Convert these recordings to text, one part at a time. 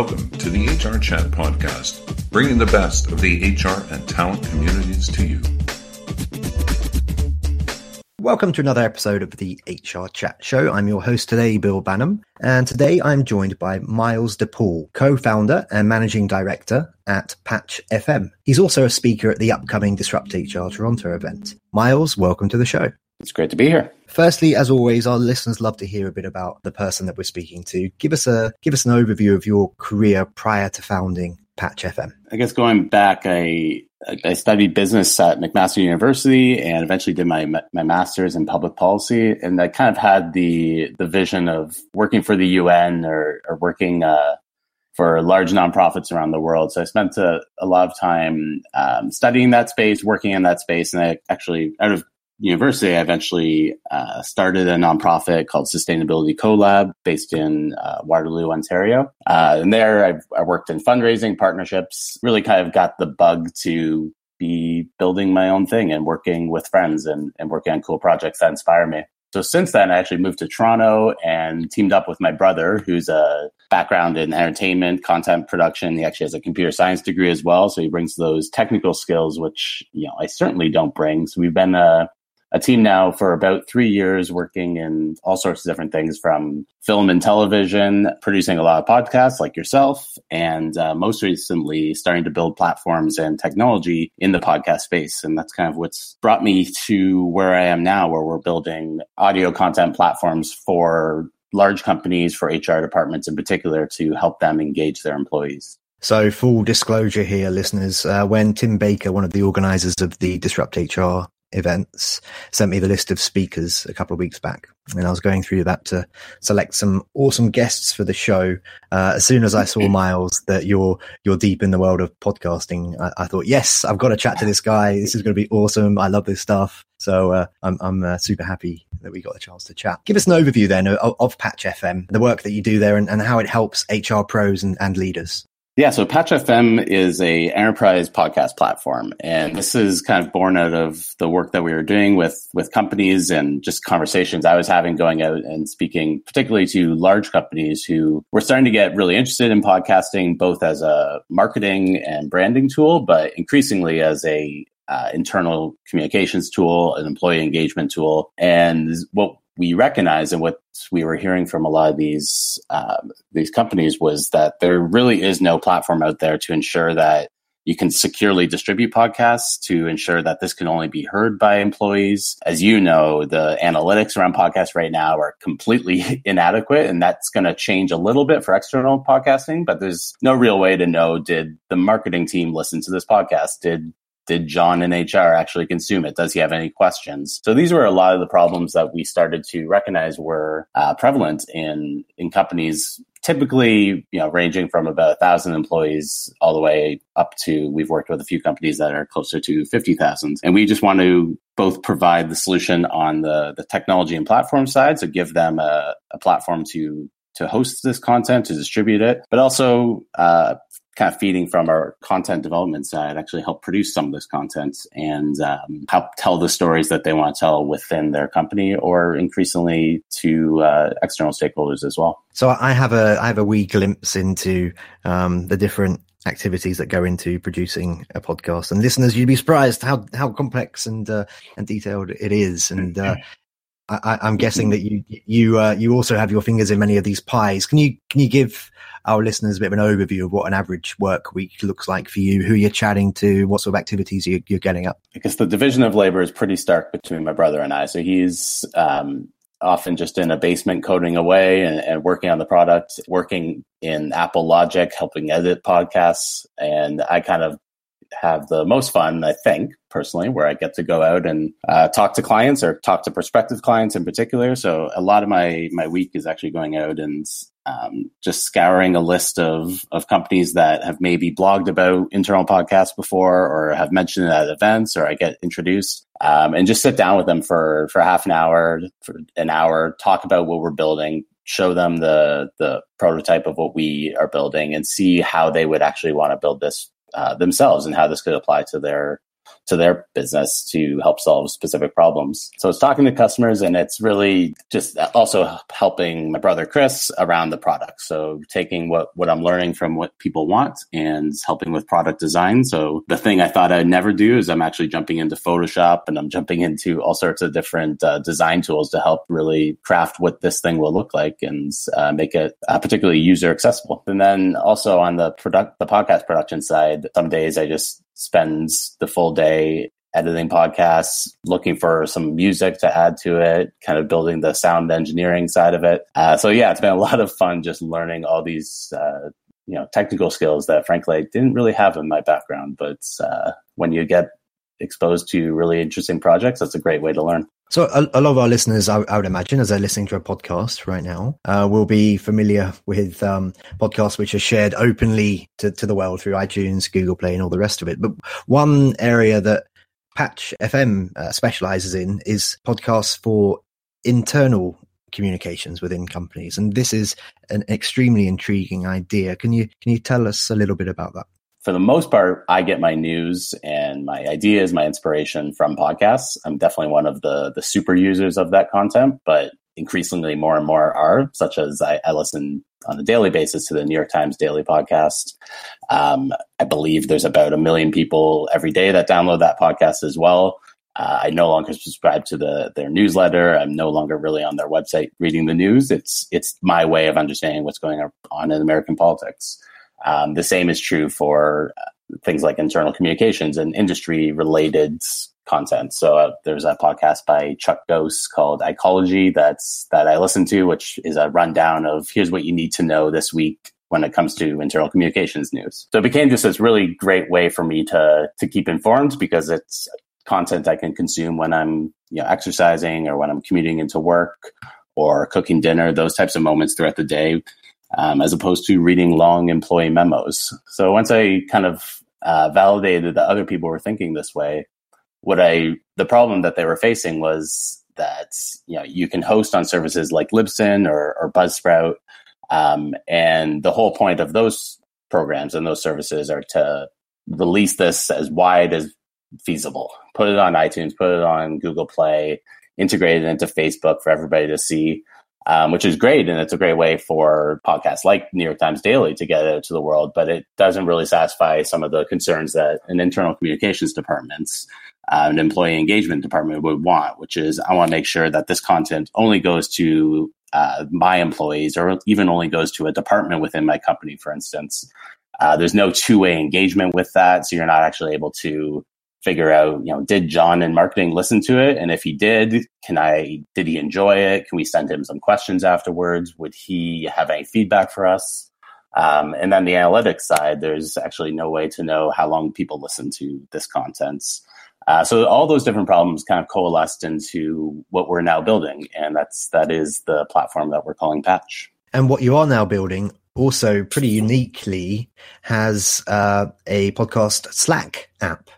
Welcome to the HR Chat podcast, bringing the best of the HR and talent communities to you. Welcome to another episode of the HR Chat Show. I'm your host today, Bill Banham, and today I'm joined by Miles DePaul, co-founder and managing director at Patch FM. He's also a speaker at the upcoming Disrupt HR Toronto event. Miles, welcome to the show. It's great to be here. Firstly, as always, our listeners love to hear a bit about the person that we're speaking to. Give us a give us an overview of your career prior to founding Patch FM. I guess going back, I I studied business at McMaster University and eventually did my my master's in public policy. And I kind of had the the vision of working for the UN or or working uh, for large nonprofits around the world. So I spent a, a lot of time um, studying that space, working in that space, and I actually out of university, I eventually uh, started a nonprofit called Sustainability CoLab based in uh, Waterloo, Ontario. Uh, and there I've, I worked in fundraising partnerships, really kind of got the bug to be building my own thing and working with friends and, and working on cool projects that inspire me. So since then, I actually moved to Toronto and teamed up with my brother, who's a background in entertainment, content production. He actually has a computer science degree as well. So he brings those technical skills, which, you know, I certainly don't bring. So we've been, uh, a team now for about three years working in all sorts of different things from film and television, producing a lot of podcasts like yourself, and uh, most recently starting to build platforms and technology in the podcast space. And that's kind of what's brought me to where I am now, where we're building audio content platforms for large companies, for HR departments in particular, to help them engage their employees. So, full disclosure here, listeners, uh, when Tim Baker, one of the organizers of the Disrupt HR events sent me the list of speakers a couple of weeks back. And i was going through that to select some awesome guests for the show. Uh, as soon as i saw miles that you're you're deep in the world of podcasting i, I thought yes i've got to chat to this guy. This is going to be awesome. I love this stuff. So uh, i'm, I'm uh, super happy that we got the chance to chat. Give us an overview then of, of patch fm the work that you do there and, and how it helps hr pros and, and leaders yeah, so Patch FM is a enterprise podcast platform, and this is kind of born out of the work that we were doing with with companies and just conversations I was having going out and speaking, particularly to large companies who were starting to get really interested in podcasting, both as a marketing and branding tool, but increasingly as a uh, internal communications tool, an employee engagement tool, and what we recognize and what we were hearing from a lot of these um, these companies was that there really is no platform out there to ensure that you can securely distribute podcasts to ensure that this can only be heard by employees. As you know, the analytics around podcasts right now are completely inadequate, and that's going to change a little bit for external podcasting. But there's no real way to know did the marketing team listen to this podcast? Did did John in HR actually consume it? Does he have any questions? So these were a lot of the problems that we started to recognize were uh, prevalent in in companies. Typically, you know, ranging from about a thousand employees all the way up to we've worked with a few companies that are closer to fifty thousand, and we just want to both provide the solution on the the technology and platform side, so give them a, a platform to to host this content, to distribute it, but also uh, kind of feeding from our content development side actually help produce some of this content and um, help tell the stories that they want to tell within their company or increasingly to uh, external stakeholders as well. So I have a I have a wee glimpse into um, the different activities that go into producing a podcast. And listeners, you'd be surprised how how complex and uh, and detailed it is. And uh, I, am guessing that you you uh, you also have your fingers in many of these pies. Can you can you give our listeners a bit of an overview of what an average work week looks like for you? Who you're chatting to? What sort of activities you, are getting up? Because the division of labor is pretty stark between my brother and I. So he's um, often just in a basement coding away and, and, working on the product, working in Apple Logic, helping edit podcasts, and I kind of have the most fun, I think, personally, where I get to go out and uh, talk to clients or talk to prospective clients in particular. So a lot of my my week is actually going out and um, just scouring a list of of companies that have maybe blogged about internal podcasts before or have mentioned it at events or I get introduced um, and just sit down with them for for half an hour, for an hour, talk about what we're building, show them the the prototype of what we are building and see how they would actually want to build this uh, themselves and how this could apply to their to their business to help solve specific problems. So it's talking to customers and it's really just also helping my brother Chris around the product. So taking what, what I'm learning from what people want and helping with product design. So the thing I thought I'd never do is I'm actually jumping into Photoshop and I'm jumping into all sorts of different uh, design tools to help really craft what this thing will look like and uh, make it uh, particularly user accessible. And then also on the product, the podcast production side, some days I just spend the full day editing podcasts, looking for some music to add to it, kind of building the sound engineering side of it. Uh, so yeah, it's been a lot of fun just learning all these, uh, you know, technical skills that frankly I didn't really have in my background. But uh, when you get exposed to really interesting projects, that's a great way to learn. So a, a lot of our listeners, I, I, would imagine, as they're listening to a podcast right now, uh, will be familiar with um, podcasts which are shared openly to, to the world through iTunes, Google Play, and all the rest of it. But one area that Patch FM uh, specializes in is podcasts for internal communications within companies, and this is an extremely intriguing idea. Can you can you tell us a little bit about that? For the most part, I get my news and my ideas, my inspiration from podcasts. I'm definitely one of the the super users of that content, but increasingly more and more are, such as I, I listen on a daily basis to the New York Times Daily Podcast. Um, I believe there's about a million people every day that download that podcast as well. Uh, I no longer subscribe to the their newsletter. I'm no longer really on their website reading the news. It's it's my way of understanding what's going on in American politics. Um, the same is true for uh, things like internal communications and industry related content. So uh, there's a podcast by Chuck Gose called ICology that's that I listen to, which is a rundown of here's what you need to know this week when it comes to internal communications news. So it became just this really great way for me to to keep informed because it's content I can consume when I'm you know exercising or when I'm commuting into work or cooking dinner, those types of moments throughout the day um, as opposed to reading long employee memos. So once I kind of uh, validated that other people were thinking this way, what I the problem that they were facing was that you know you can host on services like Libsyn or, or Buzzsprout, um, and the whole point of those programs and those services are to release this as wide as feasible. Put it on iTunes, put it on Google Play, integrate it into Facebook for everybody to see um, which is great. And it's a great way for podcasts like New York Times Daily to get out to the world, but it doesn't really satisfy some of the concerns that an internal communications departments, uh, an employee engagement department would want, which is I want to make sure that this content only goes to uh, my employees or even only goes to a department within my company, for instance. Uh, there's no two way engagement with that. So you're not actually able to figure out, you know, did John in marketing listen to it? And if he did, can I, did he enjoy it? Can we send him some questions afterwards? Would he have any feedback for us? Um, and then the analytics side, there's actually no way to know how long people listen to this content. Uh, so all those different problems kind of coalesced into what we're now building, and that's that is the platform that we're calling Patch. And what you are now building also pretty uniquely has uh, a podcast Slack app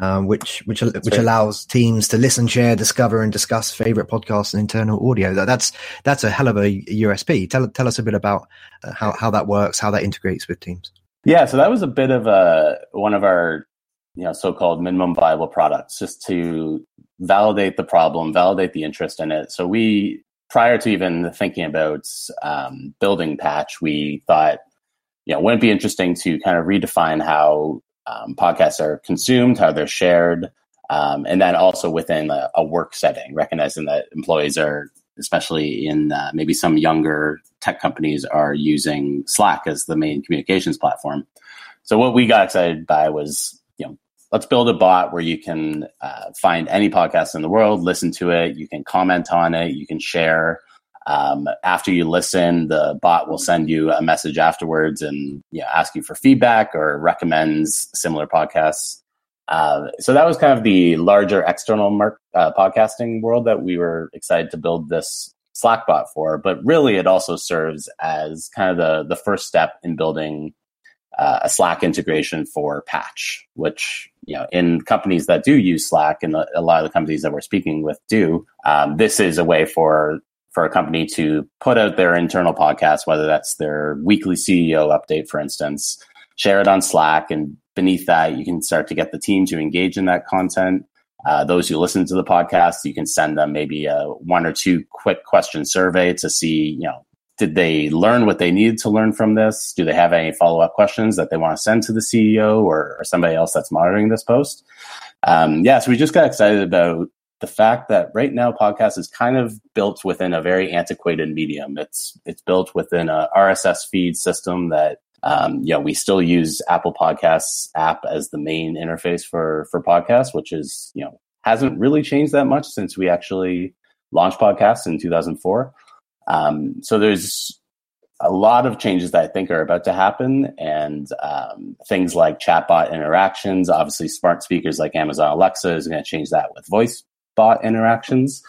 um, which which which allows teams to listen, share, discover, and discuss favorite podcasts and internal audio. That's that's a hell of a USP. Tell tell us a bit about uh, how how that works, how that integrates with teams. Yeah, so that was a bit of a one of our you know so-called minimum viable products, just to validate the problem, validate the interest in it. So we prior to even thinking about um, building Patch, we thought you know, wouldn't it be interesting to kind of redefine how um, podcasts are consumed, how they're shared, um, and then also within a, a, work setting, recognizing that employees are, especially in uh, maybe some younger tech companies, are using Slack as the main communications platform. So what we got excited by was, you know, let's build a bot where you can uh, find any podcast in the world, listen to it, you can comment on it, you can share. Um, after you listen, the bot will send you a message afterwards and you know, ask you for feedback or recommends similar podcasts. Uh, so that was kind of the larger external mark, uh, podcasting world that we were excited to build this Slack bot for. But really, it also serves as kind of the the first step in building uh, a Slack integration for Patch, which you know in companies that do use Slack and a lot of the companies that we're speaking with do. Um, this is a way for for a company to put out their internal podcast, whether that's their weekly CEO update, for instance, share it on Slack, and beneath that, you can start to get the team to engage in that content. Uh, those who listen to the podcast, you can send them maybe a one or two quick question survey to see, you know, did they learn what they needed to learn from this? Do they have any follow up questions that they want to send to the CEO or, or somebody else that's monitoring this post? Um, yeah, so we just got excited about the fact that right now podcast is kind of built within a very antiquated medium. It's it's built within a RSS feed system that um, you know we still use Apple Podcasts app as the main interface for for podcasts, which is you know hasn't really changed that much since we actually launched podcasts in 2004. Um, so there's a lot of changes that I think are about to happen, and um, things like chatbot interactions. Obviously, smart speakers like Amazon Alexa is going to change that with voice bot interactions.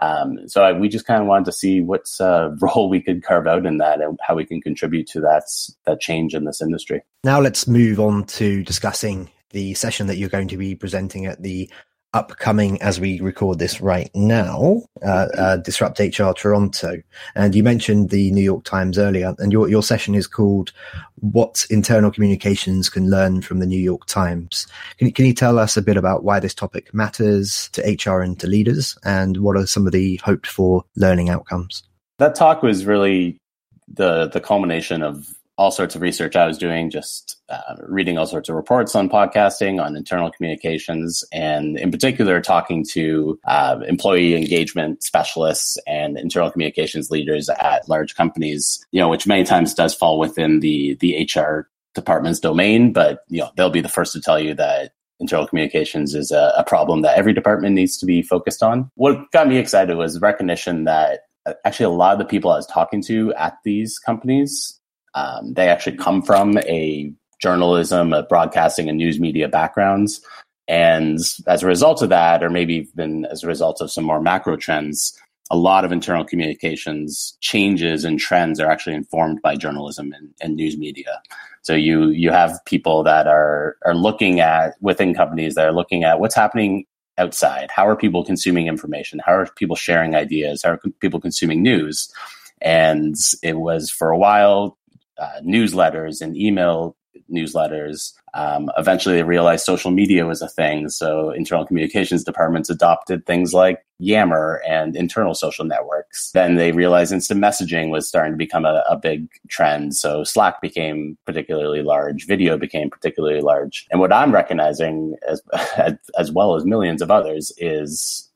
Um, so I, we just kind of wanted to see what uh, role we could carve out in that and how we can contribute to that that change in this industry. Now let's move on to discussing the session that you're going to be presenting at the upcoming as we record this right now, uh, uh, Disrupt HR Toronto. And you mentioned the New York Times earlier, and your, your session is called What Internal Communications Can Learn from the New York Times. Can, can you tell us a bit about why this topic matters to HR and to leaders, and what are some of the hoped for learning outcomes? That talk was really the the culmination of all sorts of research I was doing, just uh, reading all sorts of reports on podcasting, on internal communications, and in particular, talking to uh, employee engagement specialists and internal communications leaders at large companies, you know, which many times does fall within the, the HR department's domain, but, you know, they'll be the first to tell you that internal communications is a, a problem that every department needs to be focused on. What got me excited was recognition that uh, actually a lot of the people I was talking to at these companies um, they actually come from a journalism, a broadcasting, and news media backgrounds. And as a result of that, or maybe even as a result of some more macro trends, a lot of internal communications changes and trends are actually informed by journalism and, and, news media. So you you have people that are are looking at within companies that are looking at what's happening outside. How are people consuming information? How are people sharing ideas? How are people consuming news? And it was for a while uh, newsletters and email newsletters. Um, eventually, they realized social media was a thing. So, internal communications departments adopted things like Yammer and internal social networks. Then they realized instant messaging was starting to become a, a big trend. So, Slack became particularly large, video became particularly large. And what I'm recognizing, as, as well as millions of others, is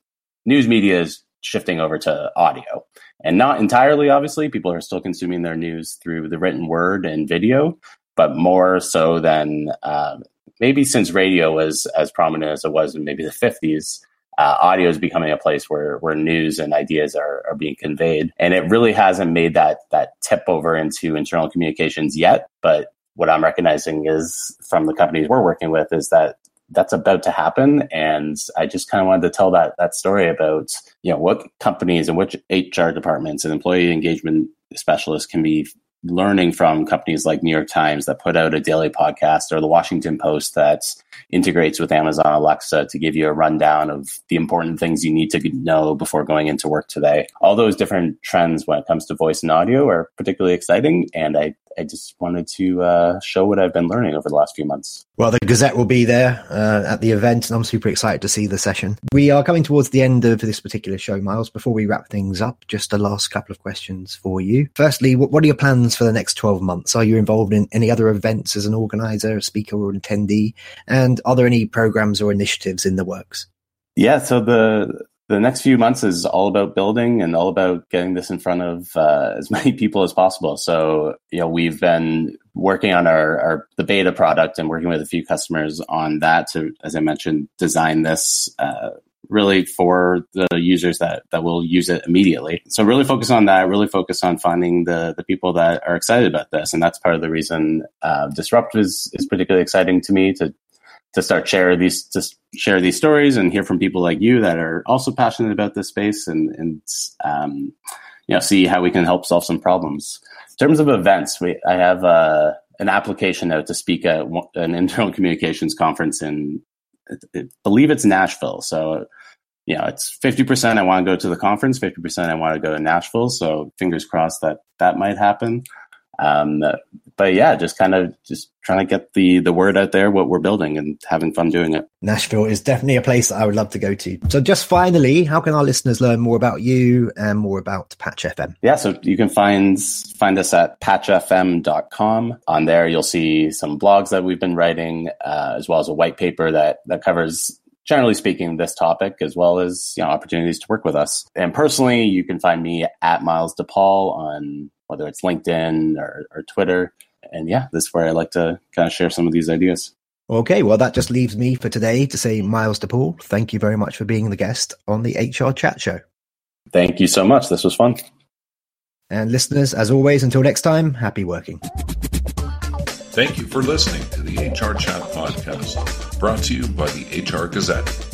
news media is shifting over to audio and not entirely obviously. People are still consuming their news through the written word and video but more so than uh, maybe since radio was as prominent as it was in maybe the 50s uh, audio is becoming a place where where news and ideas are, are being conveyed. And it really hasn't made that that tip over into internal communications yet. But what i'm recognizing is from the companies we're working with is that that's about to happen. And I just kind of wanted to tell that that story about you know what companies and which HR departments and employee engagement specialists can be learning from companies like New York Times that put out a daily podcast or the Washington Post that integrates with Amazon Alexa to give you a rundown of the important things you need to know before going into work today. All those different trends when it comes to voice and audio are particularly exciting. And I I just wanted to uh, show what I've been learning over the last few months. Well, the Gazette will be there uh, at the event, and I'm super excited to see the session. We are coming towards the end of this particular show, Miles. Before we wrap things up, just a last couple of questions for you. Firstly, what, what are your plans for the next 12 months? Are you involved in any other events as an organizer, a speaker, or an attendee? And are there any programs or initiatives in the works? Yeah, so the the next few months is all about building and all about getting this in front of uh, as many people as possible. So, you know, we've been working on our, our, the beta product and working with a few customers on that to, as I mentioned, design this uh, really for the users that that will use it immediately. So, really focus on that. Really focus on finding the the people that are excited about this, and that's part of the reason uh, Disrupt is is particularly exciting to me to to start share these to share these stories and hear from people like you that are also passionate about this space and and um, you know see how we can help solve some problems. In terms of events, we I have uh, an application out to speak at an internal communications conference in I believe it's Nashville. So you know it's 50% I want to go to the conference, 50% I want to go to Nashville. So fingers crossed that that might happen. Um, but yeah, just kind of just trying to get the the word out there what we're building and having fun doing it. Nashville is definitely a place that I would love to go to. So just finally, how can our listeners learn more about you and more about Patch FM? Yeah, so you can find find us at patchfm.com. On there you'll see some blogs that we've been writing uh, as well as a white paper that that covers generally speaking, this topic as well as you know opportunities to work with us. And personally, you can find me at Miles DePaul on whether it's LinkedIn or, or Twitter. And yeah, this is where I like to kind of share some of these ideas. Okay, well, that just leaves me for today to say, Miles DePaul, thank you very much for being the guest on the HR Chat Show. Thank you so much. This was fun. And listeners, as always, until next time, happy working. Thank you for listening to the HR Chat Podcast, brought to you by the HR Gazette.